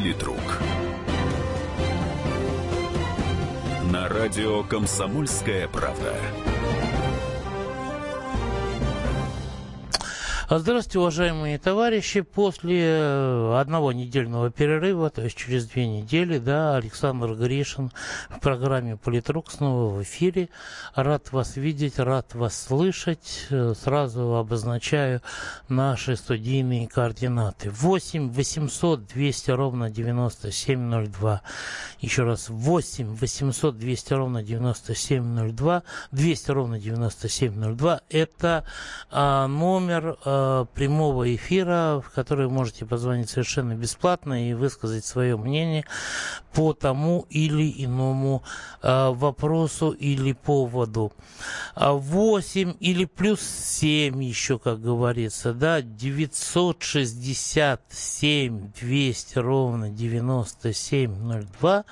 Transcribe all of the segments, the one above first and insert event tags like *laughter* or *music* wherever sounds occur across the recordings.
Политрук. На радио «Комсомольская правда». Здравствуйте, уважаемые товарищи. После э, одного недельного перерыва, то есть через две недели, да, Александр Гришин в программе «Политрук» снова в эфире. Рад вас видеть, рад вас слышать. Э, сразу обозначаю наши студийные координаты. 8 800 200 ровно 9702. Еще раз, 8 800 200 ровно 9702. 200 ровно 9702. Это а, номер а, прямого эфира, в который можете позвонить совершенно бесплатно и высказать свое мнение по тому или иному э, вопросу или поводу. 8 или плюс 7 еще, как говорится, да, 967 200 ровно 9702,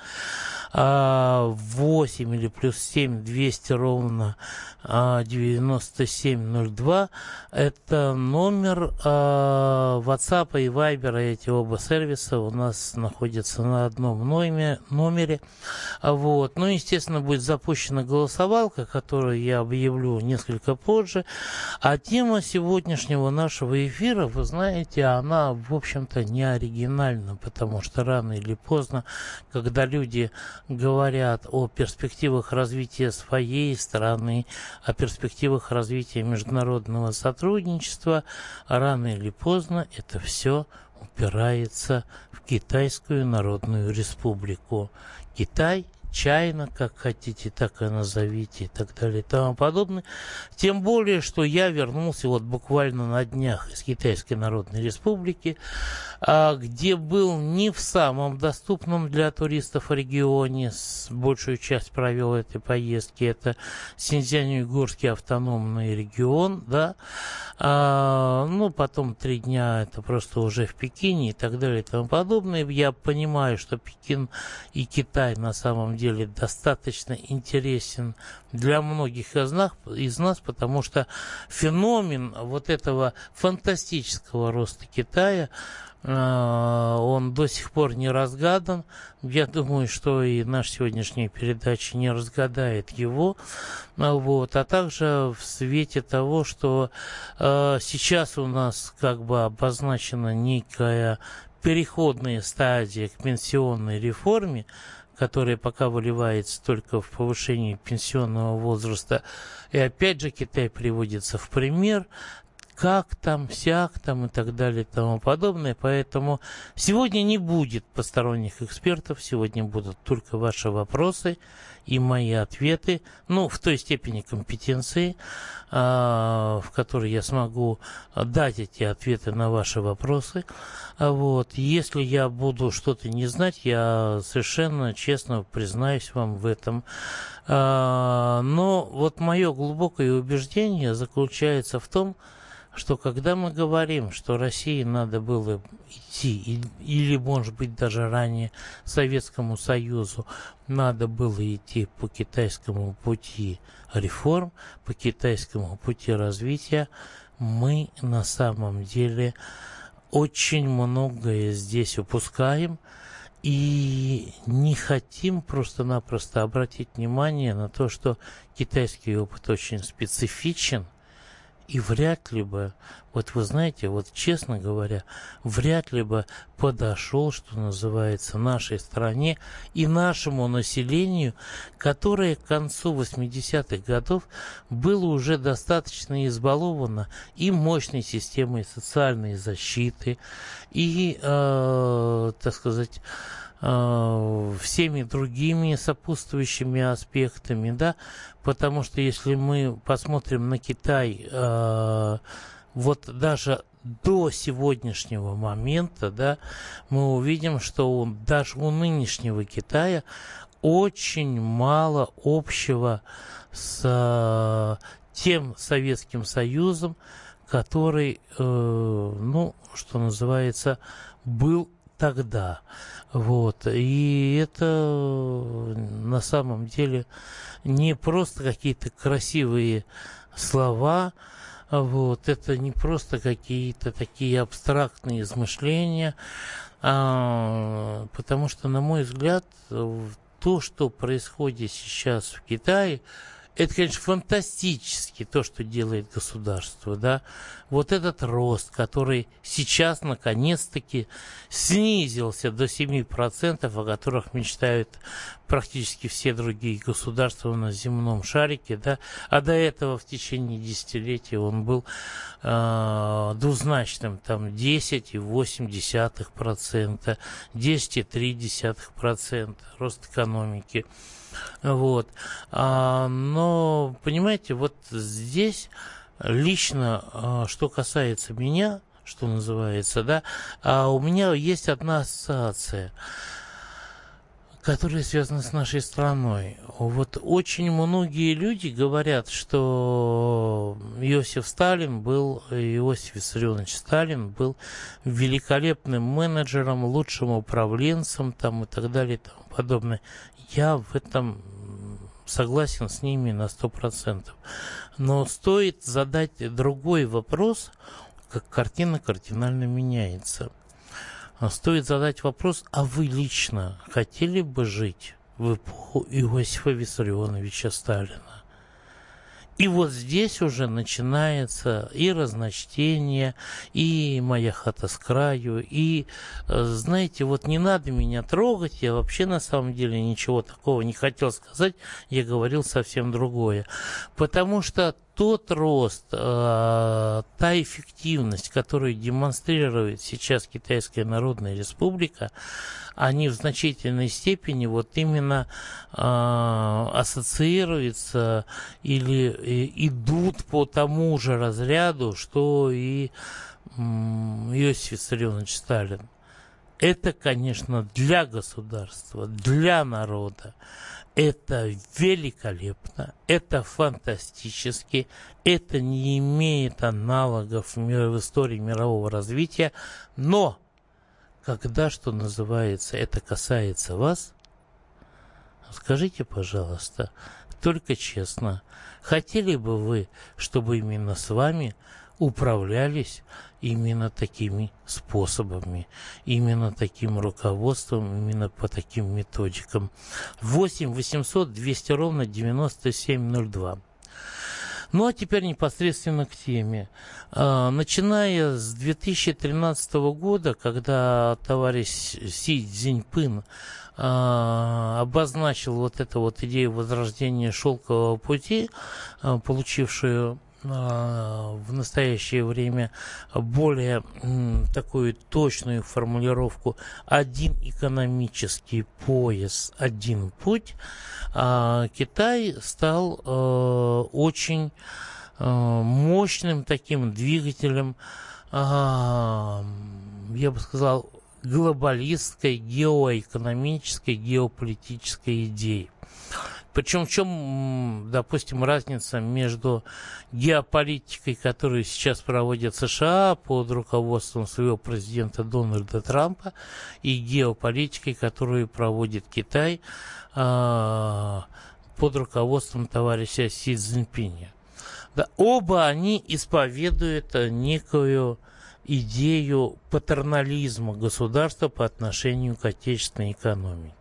8 или плюс 7 200 ровно 9702, это номер э, WhatsApp и Viber, эти оба сервиса у нас находятся на одном номере. номере. Вот. Ну, естественно, будет запущена голосовалка, которую я объявлю несколько позже. А тема сегодняшнего нашего эфира, вы знаете, она, в общем-то, не оригинальна, потому что рано или поздно, когда люди говорят о перспективах развития своей страны, о перспективах развития международного сотрудничества, рано или поздно это все упирается в Китайскую Народную Республику. Китай Чайна, как хотите, так и назовите и так далее и тому подобное. Тем более, что я вернулся вот буквально на днях из Китайской Народной Республики, а, где был не в самом доступном для туристов регионе, большую часть провел этой поездки, это Синьцзянь-Уйгурский автономный регион, да, а, ну, потом три дня это просто уже в Пекине и так далее и тому подобное. Я понимаю, что Пекин и Китай на самом достаточно интересен для многих из нас, из нас, потому что феномен вот этого фантастического роста Китая, а, он до сих пор не разгадан. Я думаю, что и наша сегодняшняя передача не разгадает его. А, вот. А также в свете того, что э, сейчас у нас как бы обозначена некая переходная стадия к пенсионной реформе, которая пока выливается только в повышение пенсионного возраста. И опять же Китай приводится в пример как там, сяк там и так далее и тому подобное. Поэтому сегодня не будет посторонних экспертов, сегодня будут только ваши вопросы и мои ответы, ну, в той степени компетенции, а, в которой я смогу дать эти ответы на ваши вопросы. А вот. Если я буду что-то не знать, я совершенно честно признаюсь вам в этом. А, но вот мое глубокое убеждение заключается в том, что когда мы говорим, что России надо было идти, или, может быть, даже ранее Советскому Союзу надо было идти по китайскому пути реформ, по китайскому пути развития, мы на самом деле очень многое здесь упускаем и не хотим просто-напросто обратить внимание на то, что китайский опыт очень специфичен – и вряд ли бы, вот вы знаете, вот честно говоря, вряд ли бы подошел, что называется, нашей стране и нашему населению, которое к концу 80-х годов было уже достаточно избаловано и мощной системой социальной защиты, и, э, так сказать, всеми другими сопутствующими аспектами, да, потому что если мы посмотрим на Китай, э, вот даже до сегодняшнего момента, да, мы увидим, что у, даже у нынешнего Китая очень мало общего с э, тем Советским Союзом, который, э, ну, что называется, был тогда. Вот. И это на самом деле не просто какие-то красивые слова, вот, это не просто какие-то такие абстрактные измышления, А, потому что, на мой взгляд, то, что происходит сейчас в Китае, это, конечно, фантастически то, что делает государство, да. Вот этот рост, который сейчас, наконец-таки, снизился до 7%, о которых мечтают практически все другие государства на земном шарике, да. А до этого в течение десятилетий он был э, двузначным, там 10,8%, 10,3% рост экономики. Вот. А, но, понимаете, вот здесь лично, а, что касается меня, что называется, да, а у меня есть одна ассоциация которая связана с нашей страной. Вот очень многие люди говорят, что Иосиф Сталин был, Иосиф Виссарионович Сталин был великолепным менеджером, лучшим управленцем там, и так далее и тому подобное. Я в этом согласен с ними на сто процентов. Но стоит задать другой вопрос, как картина кардинально меняется. Стоит задать вопрос, а вы лично хотели бы жить в эпоху Иосифа Виссарионовича Сталина? И вот здесь уже начинается и разночтение, и моя хата с краю, и, э, знаете, вот не надо меня трогать, я вообще на самом деле ничего такого не хотел сказать, я говорил совсем другое. Потому что тот рост, э, та эффективность, которую демонстрирует сейчас Китайская Народная Республика, они в значительной степени вот именно э, ассоциируются или э, идут по тому же разряду, что и э, Иосиф Виссарионович Сталин. Это, конечно, для государства, для народа. Это великолепно, это фантастически, это не имеет аналогов в истории мирового развития, но когда, что называется, это касается вас, скажите, пожалуйста, только честно, хотели бы вы, чтобы именно с вами управлялись именно такими способами, именно таким руководством, именно по таким методикам. 8 800 200 ровно 9702. Ну а теперь непосредственно к теме. А, начиная с 2013 года, когда товарищ Си Цзиньпин а, обозначил вот эту вот идею возрождения шелкового пути, а, получившую в настоящее время более такую точную формулировку «один экономический пояс, один путь», а, Китай стал а, очень мощным таким двигателем, я бы сказал, глобалистской, геоэкономической, геополитической идеи. Причем в чем, допустим, разница между геополитикой, которую сейчас проводят США под руководством своего президента Дональда Трампа, и геополитикой, которую проводит Китай э, под руководством товарища Си Цзиньпиня. Да, оба они исповедуют некую идею патернализма государства по отношению к отечественной экономике.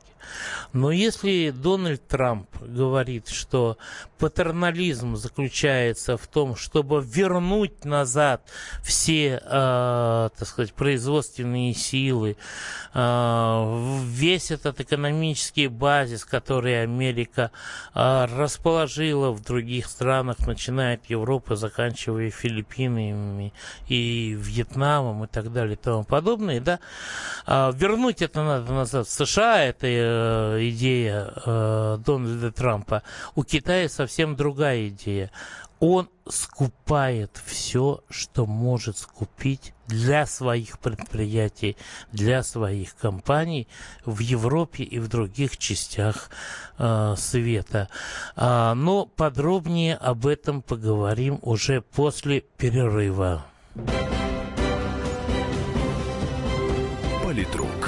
Но если Дональд Трамп говорит, что патернализм заключается в том, чтобы вернуть назад все, э, так сказать, производственные силы, э, весь этот экономический базис, который Америка э, расположила в других странах, начиная от Европы, заканчивая Филиппинами и Вьетнамом и так далее и тому подобное, да, э, вернуть это надо назад в США, это э, идея э, Дональда Трампа. У Китая совсем другая идея. Он скупает все, что может скупить для своих предприятий, для своих компаний в Европе и в других частях э, света. А, но подробнее об этом поговорим уже после перерыва. Политрук.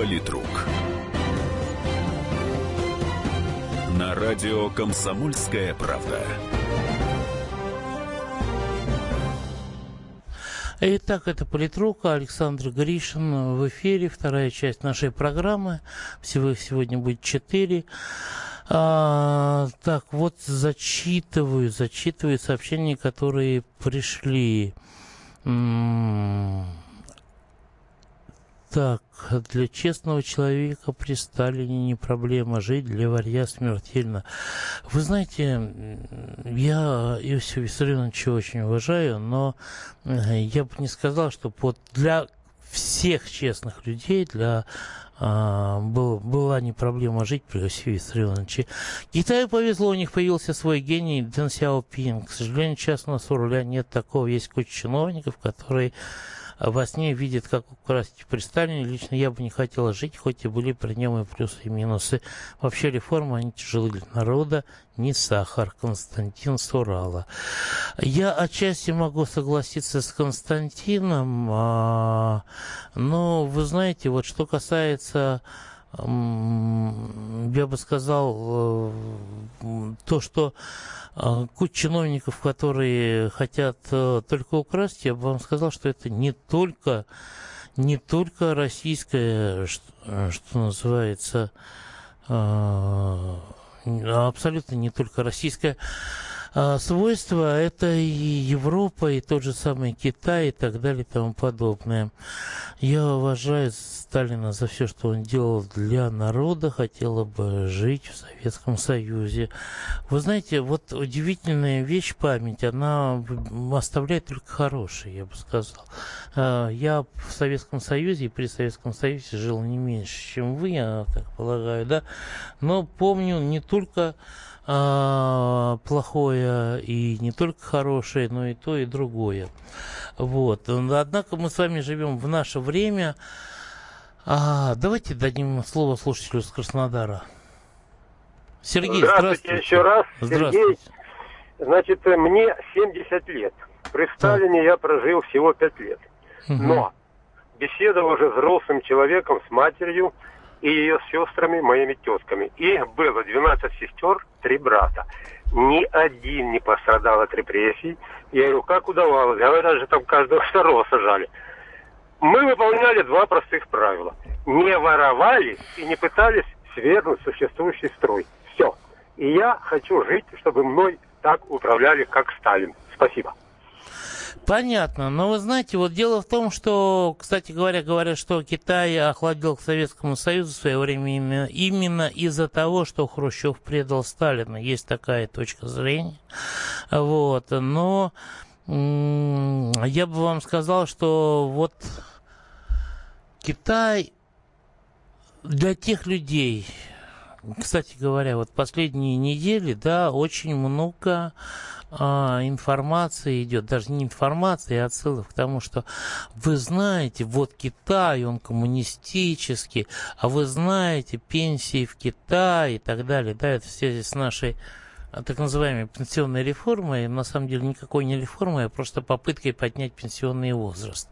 Политрук. На радио «Комсомольская правда». Итак, это политрука Александр Гришин в эфире, вторая часть нашей программы. Всего их сегодня будет четыре. А, так, вот зачитываю, зачитываю сообщения, которые пришли. Так, для честного человека при Сталине не проблема жить, для варья смертельно. Вы знаете, я Иосифа Виссарионовича очень уважаю, но э, я бы не сказал, что вот для всех честных людей, для а, был, была не проблема жить при Иосифе Виссарионовиче. Китаю повезло, у них появился свой гений Дэн Сяопин. К сожалению, сейчас у нас у руля нет такого. Есть куча чиновников, которые во сне видит, как украсть при Сталине. Лично я бы не хотела жить, хоть и были при нем и плюсы, и минусы. Вообще реформы, они тяжелы для народа, не сахар. Константин Сурала. Я отчасти могу согласиться с Константином, а, но вы знаете, вот что касается я бы сказал, э, то, что э, куча чиновников, которые хотят э, только украсть, я бы вам сказал, что это не только, не только российская, что, что называется, абсолютно не только российская а, свойства это и Европа, и тот же самый Китай, и так далее, и тому подобное. Я уважаю Сталина за все, что он делал для народа, хотела бы жить в Советском Союзе. Вы знаете, вот удивительная вещь память, она оставляет только хорошие, я бы сказал. А, я в Советском Союзе и при Советском Союзе жил не меньше, чем вы, я так полагаю, да, но помню не только а, плохое и не только хорошее, но и то, и другое. Вот. Однако мы с вами живем в наше время. А, давайте дадим слово слушателю с Краснодара. Сергей, здравствуйте. здравствуйте. еще раз. Сергей, значит, мне 70 лет. При Сталине я прожил всего 5 лет. Угу. Но беседовал уже взрослым человеком с матерью, и ее сестрами, моими тетками. Их было 12 сестер, три брата. Ни один не пострадал от репрессий. Я говорю, как удавалось? Говорят же, там каждого второго сажали. Мы выполняли два простых правила. Не воровали и не пытались свергнуть существующий строй. Все. И я хочу жить, чтобы мной так управляли, как Сталин. Спасибо. Понятно. Но вы знаете, вот дело в том, что, кстати говоря, говорят, что Китай охладил к Советскому Союзу в свое время именно, из-за того, что Хрущев предал Сталина. Есть такая точка зрения. Вот. Но я бы вам сказал, что вот Китай для тех людей, кстати говоря, вот последние недели, да, очень много а, информация идет, даже не информация, а отсылок к тому, что вы знаете, вот Китай, он коммунистический, а вы знаете, пенсии в Китае и так далее, да, это все с нашей а, так называемой пенсионной реформой, на самом деле никакой не реформой, а просто попыткой поднять пенсионный возраст.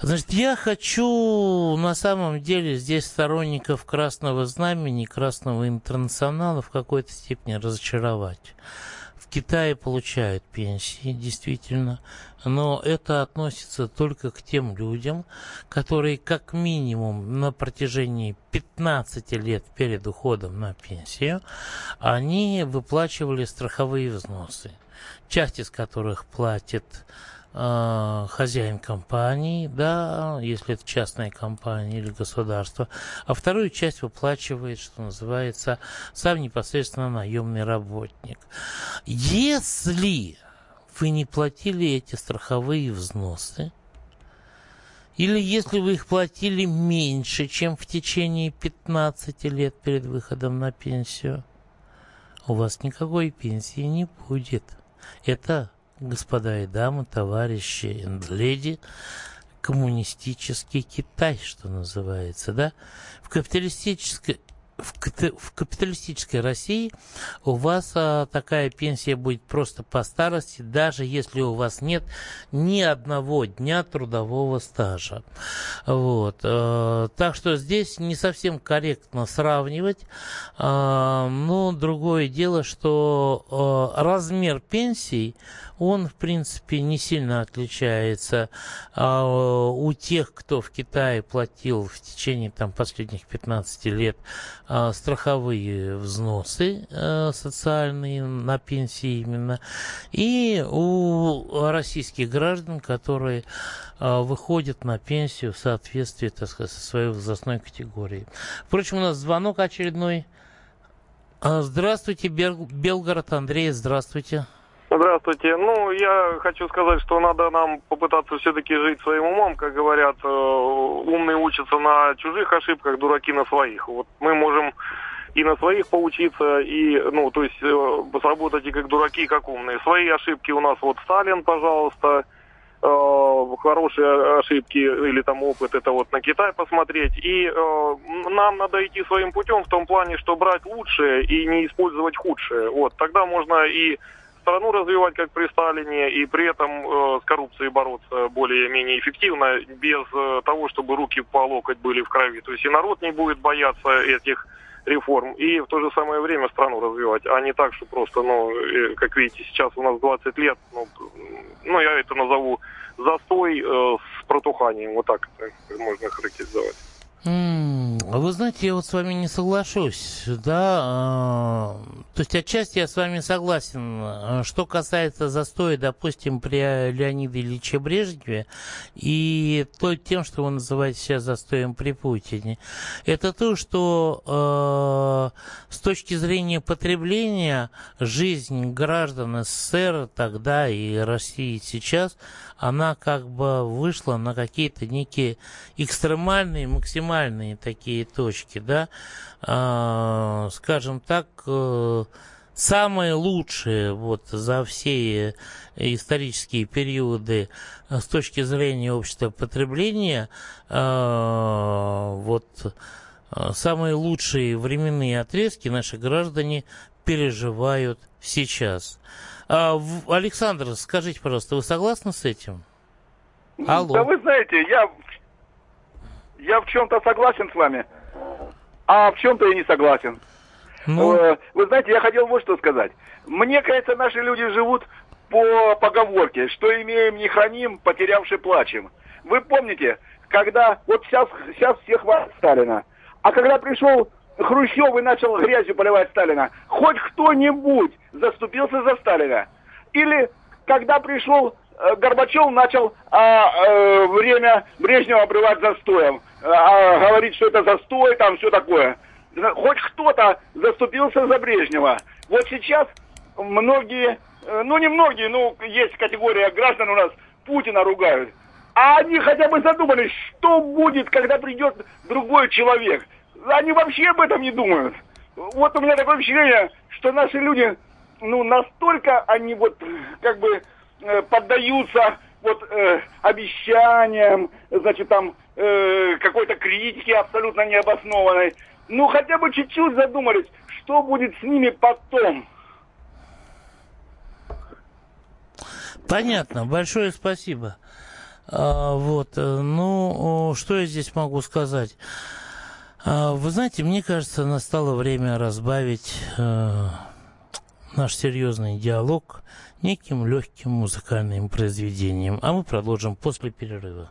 Значит, я хочу на самом деле здесь сторонников Красного Знамени, Красного Интернационала в какой-то степени разочаровать. В Китае получают пенсии, действительно, но это относится только к тем людям, которые как минимум на протяжении 15 лет перед уходом на пенсию, они выплачивали страховые взносы, часть из которых платит э, хозяин компании, да, если это частная компания или государство, а вторую часть выплачивает, что называется, сам непосредственно наемный работник. Если вы не платили эти страховые взносы, Или если вы их платили меньше, чем в течение 15 лет перед выходом на пенсию, у вас никакой пенсии не будет. Это, господа и дамы, товарищи и леди, коммунистический Китай, что называется, да? В капиталистической в, капиталистической России у вас а, такая пенсия будет просто по старости, даже если у вас нет ни одного дня трудового стажа. Вот. А, так что здесь не совсем корректно сравнивать. А, но другое дело, что а, размер пенсий он, в принципе, не сильно отличается а, у тех, кто в Китае платил в течение там, последних 15 лет а, страховые взносы а, социальные на пенсии именно, и у российских граждан, которые а, выходят на пенсию в соответствии так сказать, со своей возрастной категорией. Впрочем, у нас звонок очередной. А, здравствуйте, Белгород Андрей, здравствуйте. Здравствуйте. Ну, я хочу сказать, что надо нам попытаться все-таки жить своим умом, как говорят, э, умные учатся на чужих ошибках, дураки на своих. Вот мы можем и на своих поучиться, и, ну, то есть э, сработать и как дураки, и как умные. Свои ошибки у нас вот Сталин, пожалуйста, э, хорошие ошибки или там опыт, это вот на Китай посмотреть. И э, нам надо идти своим путем в том плане, что брать лучшее и не использовать худшее. Вот, тогда можно и страну развивать, как при Сталине, и при этом э, с коррупцией бороться более-менее эффективно, без э, того, чтобы руки по локоть были в крови. То есть и народ не будет бояться этих реформ, и в то же самое время страну развивать, а не так, что просто, ну, э, как видите, сейчас у нас 20 лет, ну, ну я это назову застой э, с протуханием, вот так это можно характеризовать. Вы знаете, я вот с вами не соглашусь, да, а, то есть отчасти я с вами согласен. А, что касается застоя, допустим, при Леониде Ильиче Брежневе и то, тем, что вы называете сейчас застоем при Путине, это то, что э, с точки зрения потребления жизнь граждан СССР тогда и России сейчас – она как бы вышла на какие-то некие экстремальные, максимальные такие точки, да, э, скажем так, э, самые лучшие вот за все исторические периоды с точки зрения общества потребления, э, вот э, самые лучшие временные отрезки наши граждане переживают сейчас. А, Александр, скажите, пожалуйста, вы согласны с этим? Алло. Да вы знаете, я, я в чем-то согласен с вами, а в чем-то и не согласен. Ну... Э, вы знаете, я хотел вот что сказать. Мне кажется, наши люди живут по поговорке, что имеем не храним, потерявши плачем. Вы помните, когда вот сейчас, сейчас всех хвалят Сталина, а когда пришел Хрущев и начал грязью поливать Сталина. Хоть кто-нибудь заступился за Сталина. Или когда пришел э, Горбачев, начал а, а, время Брежнева обрывать застоем. А, говорит, что это застой, там все такое. Хоть кто-то заступился за Брежнева. Вот сейчас многие, э, ну не многие, ну есть категория граждан у нас, Путина ругают. А они хотя бы задумались, что будет, когда придет другой человек – они вообще об этом не думают. Вот у меня такое впечатление, что наши люди, ну, настолько они вот как бы э, поддаются вот э, обещаниям, значит, там э, какой-то критике абсолютно необоснованной. Ну, хотя бы чуть-чуть задумались, что будет с ними потом. Понятно, большое спасибо. А, вот, э, ну, что я здесь могу сказать? А, вы знаете, мне кажется, настало время разбавить э, наш серьезный диалог неким легким музыкальным произведением. А мы продолжим после перерыва.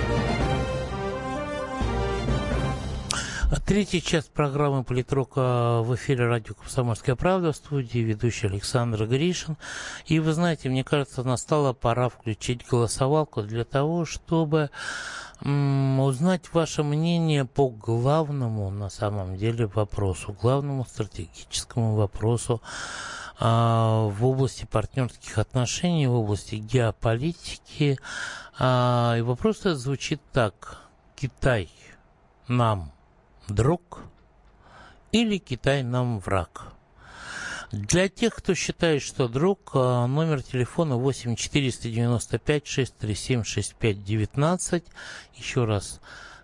Третий час программы «Политрука» в эфире радио «Комсомольская правда» в студии ведущий Александр Гришин. И вы знаете, мне кажется, настала пора включить голосовалку для того, чтобы узнать ваше мнение по главному, на самом деле, вопросу, главному стратегическому вопросу а, в области партнерских отношений, в области геополитики. А, и вопрос звучит так. Китай нам друг или Китай нам враг? Для тех, кто считает, что друг, а, номер телефона 8 495 637 6519. Еще раз,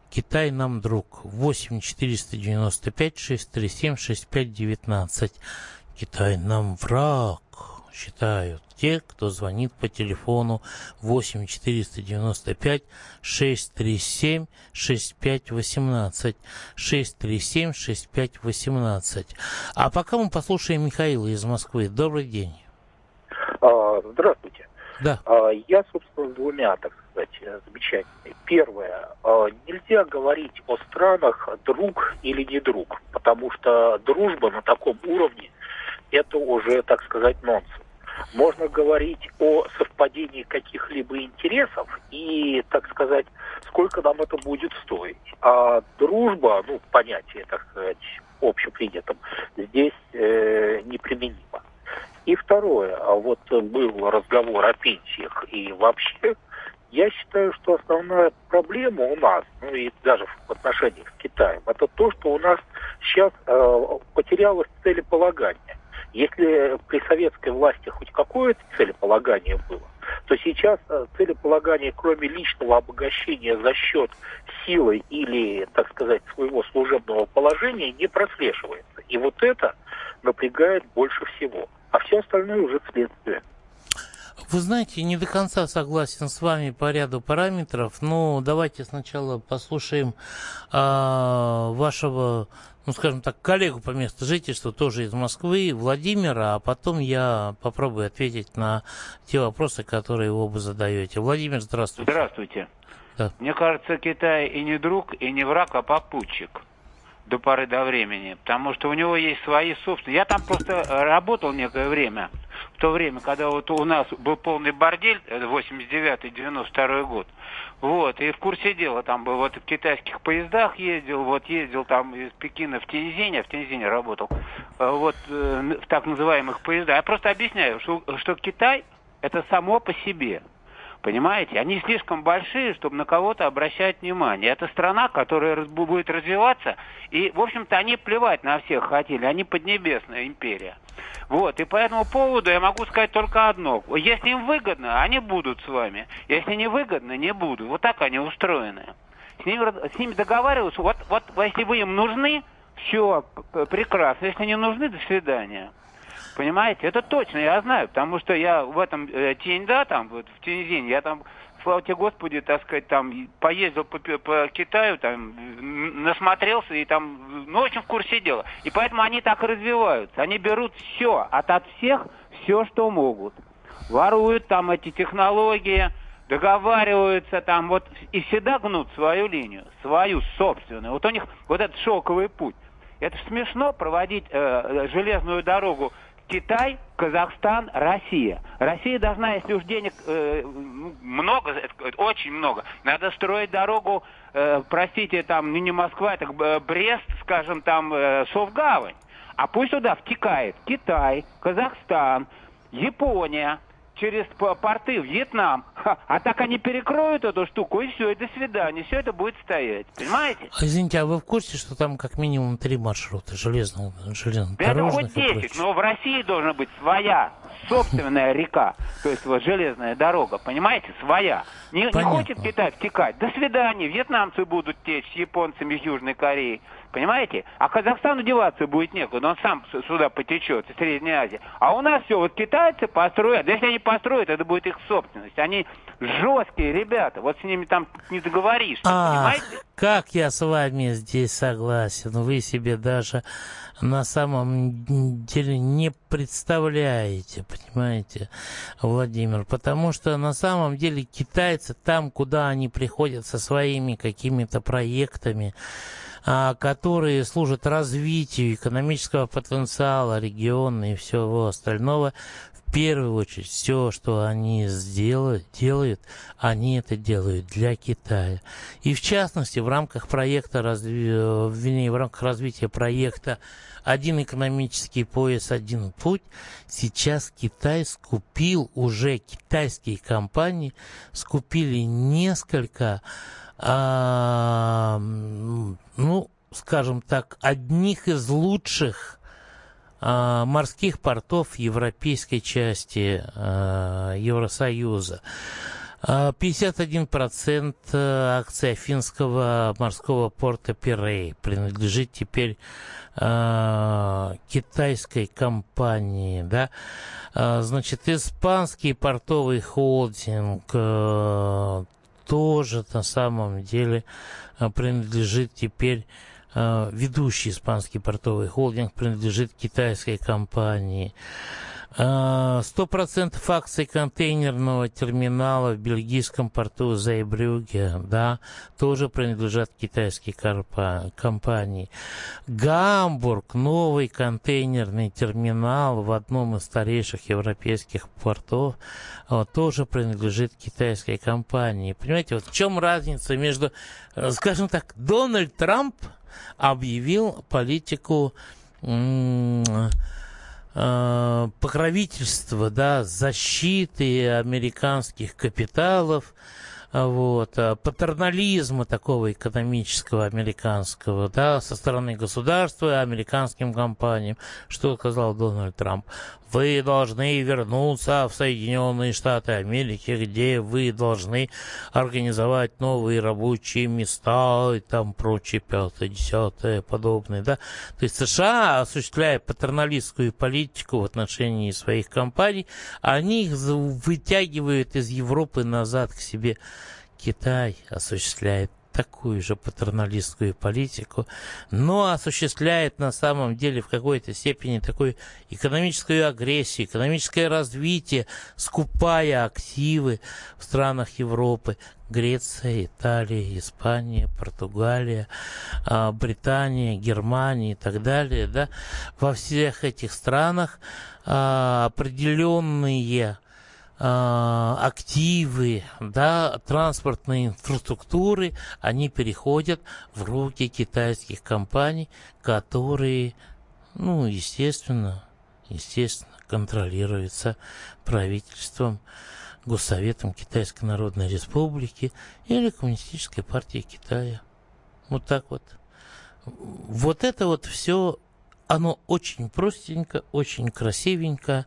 Китай нам друг. 8 495 637 6519. Китай нам враг, считают те, кто звонит по телефону 8 495 637 6518 637 6518. А пока мы послушаем Михаила из Москвы. Добрый день. А, здравствуйте. Да. А, я, собственно, с двумя, так сказать, замечаниями. Первое. А, нельзя говорить о странах друг или не друг, потому что дружба на таком уровне это уже, так сказать, нонсенс. Можно говорить о совпадении каких-либо интересов и, так сказать, сколько нам это будет стоить. А дружба, ну, понятие, так сказать, общепринятым, здесь э, неприменима. И второе, а вот был разговор о пенсиях и вообще, я считаю, что основная проблема у нас, ну и даже в отношениях с Китаем, это то, что у нас сейчас э, потерялось целеполагание. Если при советской власти хоть какое-то целеполагание было, то сейчас э, целеполагание, кроме личного обогащения за счет силы или, так сказать, своего служебного положения, не прослеживается. И вот это напрягает больше всего. А все остальное уже следствие. Вы знаете, не до конца согласен с вами по ряду параметров, но давайте сначала послушаем а, вашего ну, скажем так, коллегу по месту жительства, тоже из Москвы, Владимира, а потом я попробую ответить на те вопросы, которые вы оба задаете. Владимир, здравствуйте. Здравствуйте. Да. Мне кажется, Китай и не друг, и не враг, а попутчик до поры до времени, потому что у него есть свои собственные. Я там просто работал некое время, в то время, когда вот у нас был полный бордель, 89-92 год, вот, и в курсе дела там был, вот в китайских поездах ездил, вот ездил там из Пекина в Тензинь, я в Тензине работал, э, вот э, в так называемых поездах. Я просто объясняю, что, что Китай это само по себе. Понимаете? Они слишком большие, чтобы на кого-то обращать внимание. Это страна, которая будет развиваться, и, в общем-то, они плевать на всех хотели. Они поднебесная империя. Вот, и по этому поводу я могу сказать только одно. Если им выгодно, они будут с вами. Если не выгодно, не будут. Вот так они устроены. С ними, с ними договариваются. Вот, вот если вы им нужны, все прекрасно. Если не нужны, до свидания. Понимаете? Это точно, я знаю, потому что я в этом э, Тиньда, там, вот в Тиньзине, я там слава тебе Господи, так сказать, там поездил по, по Китаю, там насмотрелся и там, ну, очень в курсе дела. И поэтому они так и развиваются. Они берут все, от, от всех все, что могут. Воруют там эти технологии, договариваются там, вот, и всегда гнут свою линию, свою собственную. Вот у них вот этот шоковый путь. Это смешно проводить э, железную дорогу Китай, Казахстан, Россия. Россия должна, если уж денег э, много, очень много, надо строить дорогу, э, простите, там, ну, не Москва, это э, Брест, скажем, там, э, Совгавань. А пусть туда втекает Китай, Казахстан, Япония, через порты Вьетнам. А так они перекроют эту штуку, и все, и до свидания. Все это будет стоять. Понимаете? А, извините, а вы в курсе, что там как минимум три маршрута железного, железного Да это хоть 10, но в России должна быть своя собственная река, *laughs* то есть вот железная дорога, понимаете, своя. Не, не хочет Китай втекать. До свидания, вьетнамцы будут течь с японцами из Южной Кореи. Понимаете? А Казахстану деваться будет некуда, он сам сюда потечет, из Средней Азии. А у нас все, вот китайцы построят, да если они построят, это будет их собственность. Они жесткие ребята, вот с ними там не договоришься, понимаете? Как я с вами здесь согласен, вы себе даже на самом деле не представляете, понимаете, Владимир, потому что на самом деле китайцы там, куда они приходят со своими какими-то проектами, которые служат развитию экономического потенциала региона и всего остального, в первую очередь все, что они сделают, делают, они это делают для Китая. И в частности, в рамках проекта, разви... в рамках развития проекта «Один экономический пояс, один путь», сейчас Китай скупил, уже китайские компании скупили несколько а, ну, скажем так, одних из лучших а, морских портов европейской части а, Евросоюза. 51% а, акций Афинского морского порта Пирей принадлежит теперь э, китайской компании, да. Э, значит, испанский портовый холдинг э, тоже на самом деле э, принадлежит теперь э, ведущий испанский портовый холдинг принадлежит китайской компании. Э, сто процентов акций контейнерного терминала в бельгийском порту Зайбрюге, да, тоже принадлежат китайской компании. Гамбург, новый контейнерный терминал в одном из старейших европейских портов, вот, тоже принадлежит китайской компании. Понимаете, вот в чем разница между, э, скажем так, Дональд Трамп объявил политику э, покровительства, да, защиты американских капиталов, вот, э, патернализма такого экономического американского, да, со стороны государства и американским компаниям. Что сказал Дональд Трамп? Вы должны вернуться в Соединенные Штаты Америки, где вы должны организовать новые рабочие места и там прочее, пятое, десятое, подобное, да. То есть США, осуществляя патерналистскую политику в отношении своих компаний, они их вытягивают из Европы назад к себе. Китай осуществляет такую же патерналистскую политику, но осуществляет на самом деле в какой-то степени такую экономическую агрессию, экономическое развитие, скупая активы в странах Европы, Греция, Италия, Испания, Португалия, а, Британия, Германия и так далее, да, во всех этих странах а, определенные активы, да, транспортной инфраструктуры, они переходят в руки китайских компаний, которые, ну, естественно, естественно, контролируются правительством, Госсоветом Китайской Народной Республики или Коммунистической партией Китая. Вот так вот. Вот это вот все, оно очень простенько, очень красивенько.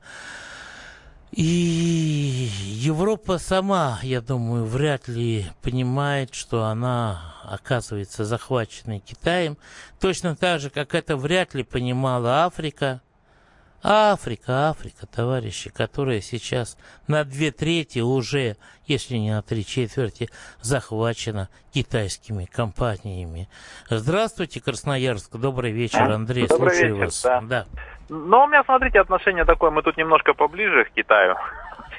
И Европа сама, я думаю, вряд ли понимает, что она оказывается захваченной Китаем. Точно так же, как это вряд ли понимала Африка. Африка, Африка, товарищи, которая сейчас на две трети уже, если не на три четверти, захвачена китайскими компаниями. Здравствуйте, Красноярск. Добрый вечер, Андрей. Добрый Слушаю вечер, вас. Да. да. Но у меня, смотрите, отношение такое, мы тут немножко поближе к Китаю.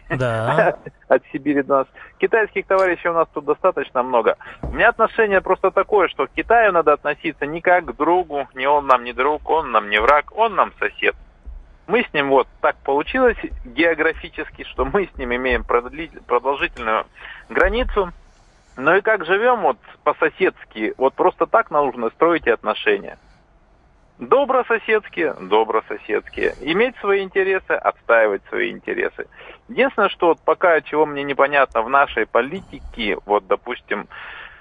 Да. *laughs* От Сибири до нас. Китайских товарищей у нас тут достаточно много. У меня отношение просто такое, что к Китаю надо относиться не как к другу, не он нам не друг, он нам не враг, он нам сосед. Мы с ним вот так получилось географически, что мы с ним имеем продолжительную границу. Ну и как живем вот по-соседски, вот просто так нужно строить отношения. Добрососедские, добрососедские. Иметь свои интересы, отстаивать свои интересы. Единственное, что вот пока чего мне непонятно в нашей политике, вот, допустим,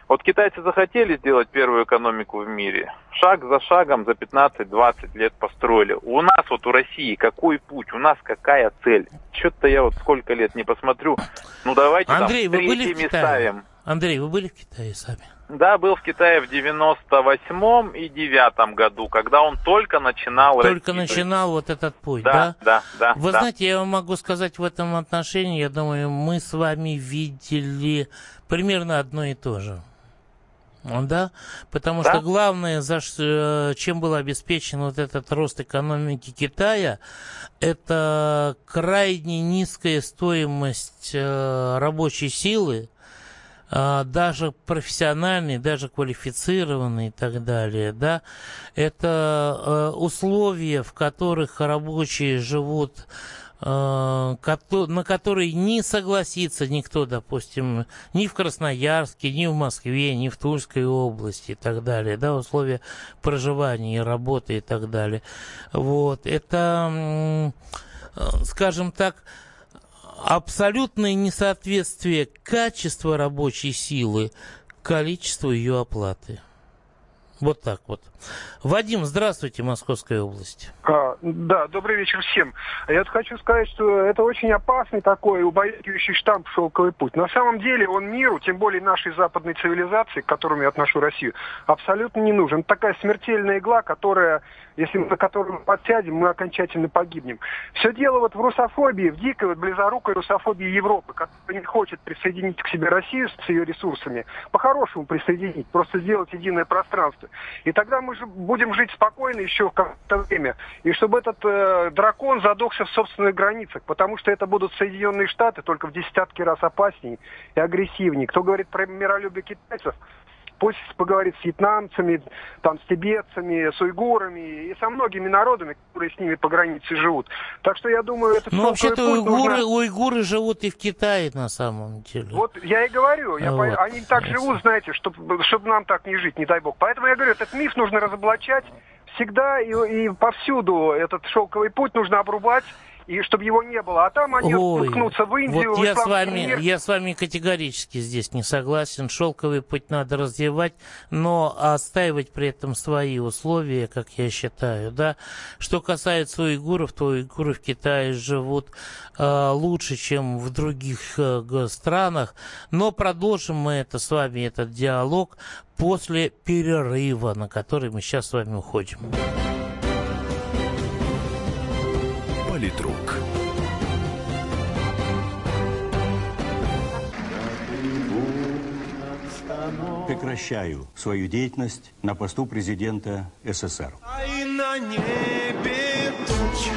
вот китайцы захотели сделать первую экономику в мире. Шаг за шагом за 15-20 лет построили. У нас вот у России какой путь? У нас какая цель? Что-то я вот сколько лет не посмотрю. Ну давайте Андрей, там вы были в Китае? ставим. Андрей, вы были в Китае сами? Да, был в Китае в 98-м и 9 году, когда он только начинал Только расти. начинал вот этот путь, да? Да, да, да. Вы да. знаете, я вам могу сказать в этом отношении, я думаю, мы с вами видели примерно одно и то же. Да, потому да? что главное, за, э, чем был обеспечен вот этот рост экономики Китая, это крайне низкая стоимость э, рабочей силы, даже профессиональный, даже квалифицированный и так далее, да, это э, условия, в которых рабочие живут э, на которые не согласится никто, допустим, ни в Красноярске, ни в Москве, ни в Тульской области и так далее, да, условия проживания и работы и так далее. Вот, это, э, скажем так, абсолютное несоответствие качества рабочей силы количеству ее оплаты. Вот так вот. Вадим, здравствуйте, Московская область. А, да, добрый вечер всем. Я хочу сказать, что это очень опасный такой убаюкивающий штамп «Шелковый путь». На самом деле он миру, тем более нашей западной цивилизации, к которому я отношу Россию, абсолютно не нужен. такая смертельная игла, которая, если мы на которую мы подсядем, мы окончательно погибнем. Все дело вот в русофобии, в дикой, вот близорукой русофобии Европы, которая не хочет присоединить к себе Россию с ее ресурсами. По-хорошему присоединить, просто сделать единое пространство. И тогда мы же будем жить спокойно еще какое-то время. И чтобы этот э, дракон задохся в собственных границах, потому что это будут Соединенные Штаты только в десятки раз опаснее и агрессивнее. Кто говорит про миролюбие китайцев, пусть поговорит с вьетнамцами, там, с тибетцами, с уйгурами и со многими народами, которые с ними по границе живут. Так что я думаю, это... Ну, вообще-то уйгуры, нужно... уйгуры живут и в Китае на самом деле. Вот я и говорю, я вот. по... они так живут, знаете, чтобы, чтобы нам так не жить, не дай бог. Поэтому я говорю, этот миф нужно разоблачать всегда и, и повсюду. Этот шелковый путь нужно обрубать и чтобы его не было. А там они Ой, уткнутся в Индию. Вот я с, вами, мир. я с вами категорически здесь не согласен. Шелковый путь надо развивать, но отстаивать при этом свои условия, как я считаю. Да? Что касается уйгуров, то уйгуры в Китае живут э, лучше, чем в других э, странах. Но продолжим мы это с вами, этот диалог, после перерыва, на который мы сейчас с вами уходим. Политрук. Прекращаю свою деятельность на посту президента СССР. А на небе туча.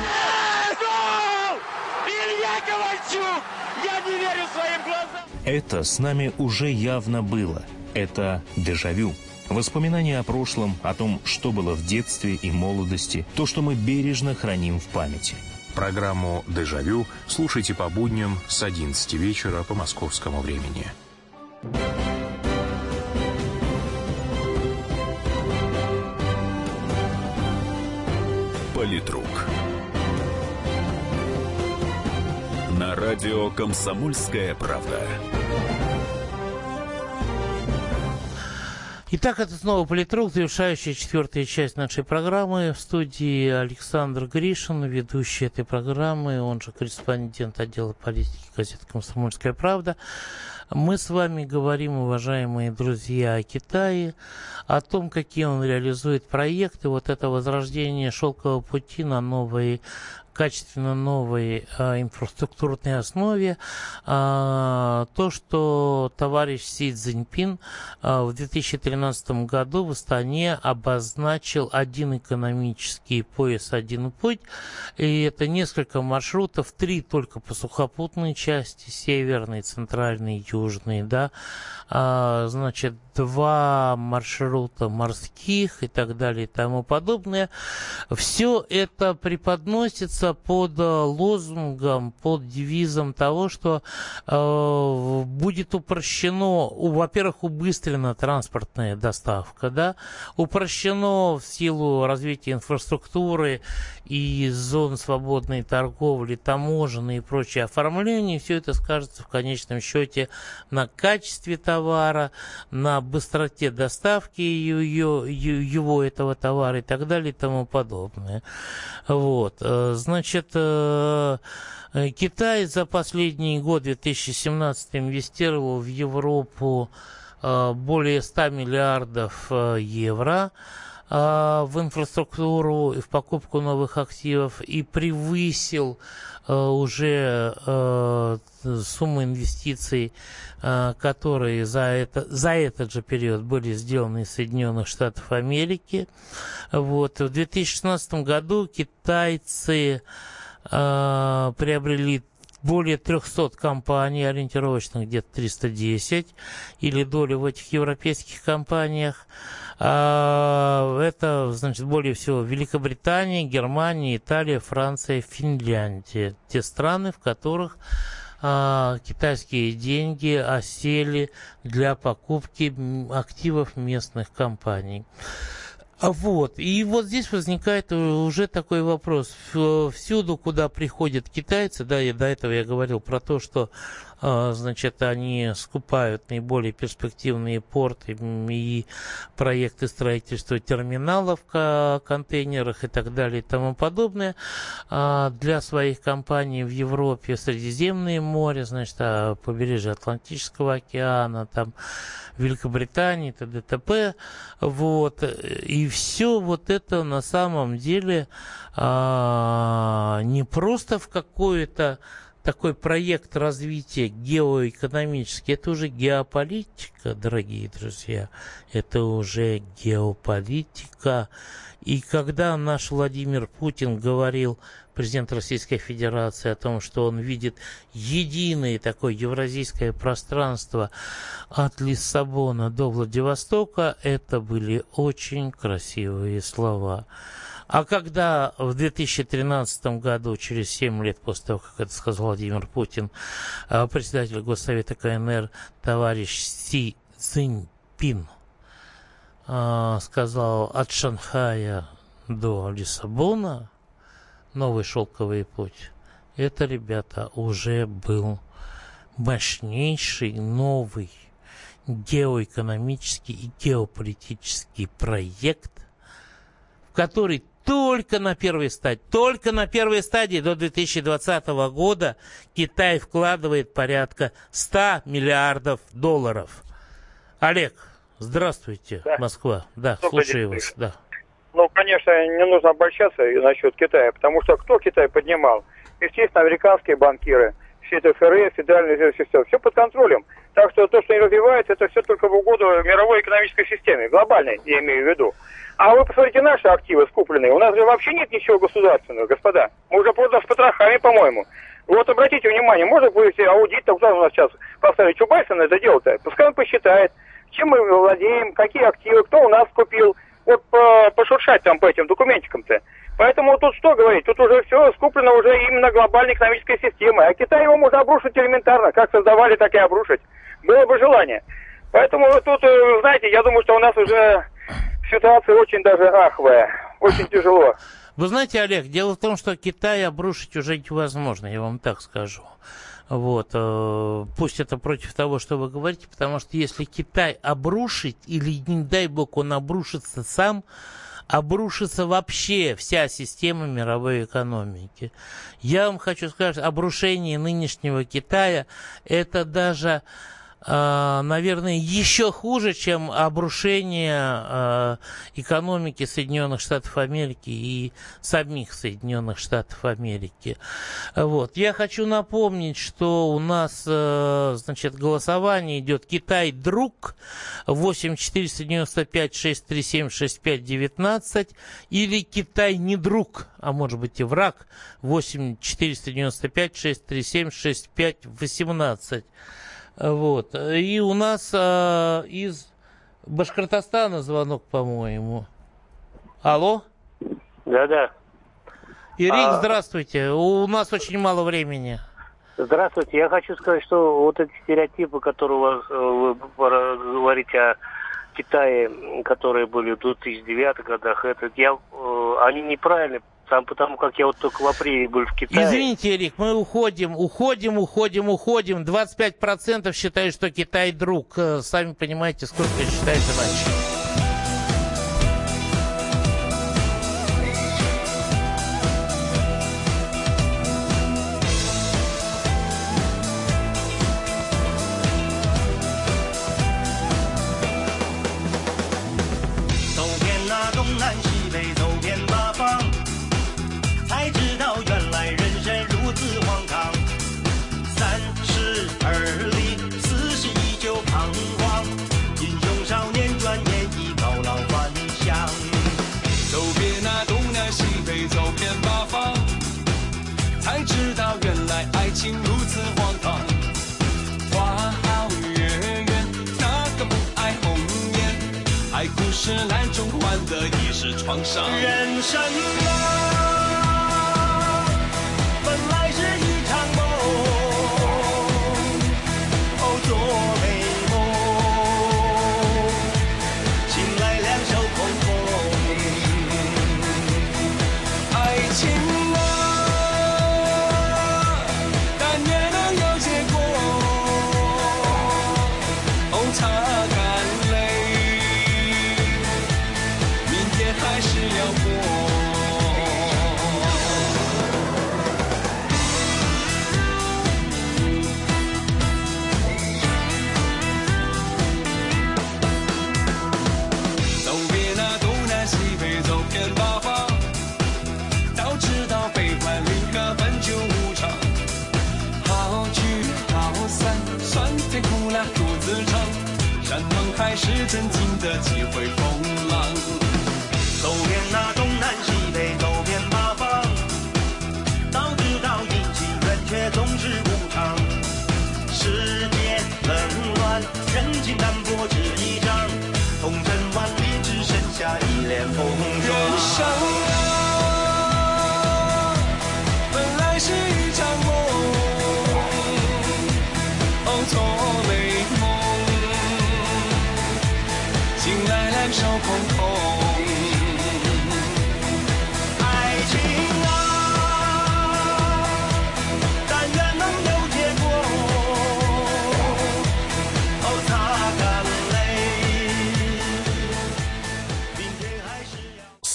Илья Ковальчук! Я не верю своим глазам! Это с нами уже явно было. Это дежавю. Воспоминания о прошлом, о том, что было в детстве и молодости, то, что мы бережно храним в памяти – Программу «Дежавю» слушайте по будням с 11 вечера по московскому времени. Политрук. На радио «Комсомольская правда». Итак, это снова «Политрук», завершающая четвертая часть нашей программы. В студии Александр Гришин, ведущий этой программы, он же корреспондент отдела политики газеты «Комсомольская правда». Мы с вами говорим, уважаемые друзья, о Китае, о том, какие он реализует проекты. Вот это возрождение шелкового пути на новой качественно новой а, инфраструктурной основе. А, то, что товарищ Си Цзиньпин а, в 2013 году в Астане обозначил один экономический пояс, один путь, и это несколько маршрутов, три только по сухопутной части, северной, центральной, южной, да, а, значит, два маршрута морских и так далее и тому подобное. Все это преподносится под лозунгом, под девизом того, что э, будет упрощено, во-первых, убыстрена транспортная доставка, да, упрощено в силу развития инфраструктуры и зон свободной торговли, таможенные и прочие оформления, все это скажется в конечном счете на качестве товара, на быстроте доставки ее, его этого товара и так далее и тому подобное. Вот. Э, значит, э, Китай за последний год, 2017, инвестировал в Европу э, более 100 миллиардов евро. А, в инфраструктуру и в покупку новых активов и превысил а, уже а, суммы инвестиций, которые за, это, за этот же период были сделаны из Соединенных Штатов Америки. Вот. В 2016 году китайцы приобрели более 300 компаний, ориентировочно где-то 310, или доли в этих европейских компаниях. А, это, значит, более всего Великобритания, Германия, Италия, Франция, Финляндия. Те страны, в которых а, китайские деньги осели для покупки активов местных компаний. А вот, и вот здесь возникает уже такой вопрос. Всюду, куда приходят китайцы, да, и до этого я говорил про то, что значит, они скупают наиболее перспективные порты и проекты строительства терминалов в контейнерах и так далее и тому подобное. А, для своих компаний в Европе Средиземное море, значит, а побережье Атлантического океана, там Великобритании, т.д. т.п. Вот. И все вот это на самом деле а, не просто в какое-то такой проект развития геоэкономический, это уже геополитика, дорогие друзья, это уже геополитика. И когда наш Владимир Путин говорил, президент Российской Федерации, о том, что он видит единое такое евразийское пространство от Лиссабона до Владивостока, это были очень красивые слова. А когда в 2013 году, через 7 лет после того, как это сказал Владимир Путин, а, председатель Госсовета КНР товарищ Си Цзиньпин а, сказал от Шанхая до Лиссабона новый шелковый путь, это, ребята, уже был мощнейший новый геоэкономический и геополитический проект, в который только на первой стадии, только на первой стадии до 2020 года Китай вкладывает порядка 100 миллиардов долларов. Олег, здравствуйте, да. Москва. Да, Добрый слушаю день. вас. Да. Ну, конечно, не нужно обольщаться насчет Китая, потому что кто Китай поднимал? Естественно, американские банкиры, все это ФРС, Федеральный резерв, все, под контролем. Так что то, что не развивается, это все только в угоду мировой экономической системе, глобальной, я имею в виду. А вы посмотрите наши активы скупленные. У нас же вообще нет ничего государственного, господа. Мы уже просто с потрохами, по-моему. Вот обратите внимание, можно будет аудит, там куда у нас сейчас поставить Чубайса на это дело-то? Пускай он посчитает, чем мы владеем, какие активы, кто у нас купил. Вот по, пошуршать там по этим документикам-то. Поэтому тут что говорить? Тут уже все скуплено уже именно глобальной экономической системой. А Китай его можно обрушить элементарно. Как создавали, так и обрушить. Было бы желание. Поэтому тут, э, знаете, я думаю, что у нас уже ситуация очень даже аховая, очень тяжело. Вы знаете, Олег, дело в том, что Китай обрушить уже невозможно, я вам так скажу. Вот, э, пусть это против того, что вы говорите, потому что если Китай обрушить, или не дай бог он обрушится сам, обрушится вообще вся система мировой экономики. Я вам хочу сказать, обрушение нынешнего Китая это даже наверное, еще хуже, чем обрушение а, экономики Соединенных Штатов Америки и самих Соединенных Штатов Америки. Вот. Я хочу напомнить, что у нас, а, значит, голосование идет Китай друг 8 495 637 65 19 или Китай не друг, а может быть и враг 8 495 637 65 18. Вот. И у нас а, из Башкортостана звонок, по-моему. Алло? Да-да. Ирик, а... здравствуйте. У нас очень мало времени. Здравствуйте. Я хочу сказать, что вот эти стереотипы, которые у вас, э, вы говорите о Китае, которые были в 2009 годах, это я, э, они неправильны, там, потому как я вот только в апреле был в Китае. Извините, Эрик, мы уходим, уходим, уходим, уходим. 25% считают, что Китай друг. Э, сами понимаете, сколько считают иначе. 情如此荒唐，花好月圆，哪个不爱红颜？爱故事烂中换的已是创伤。人生啊。本来是是真经的几回风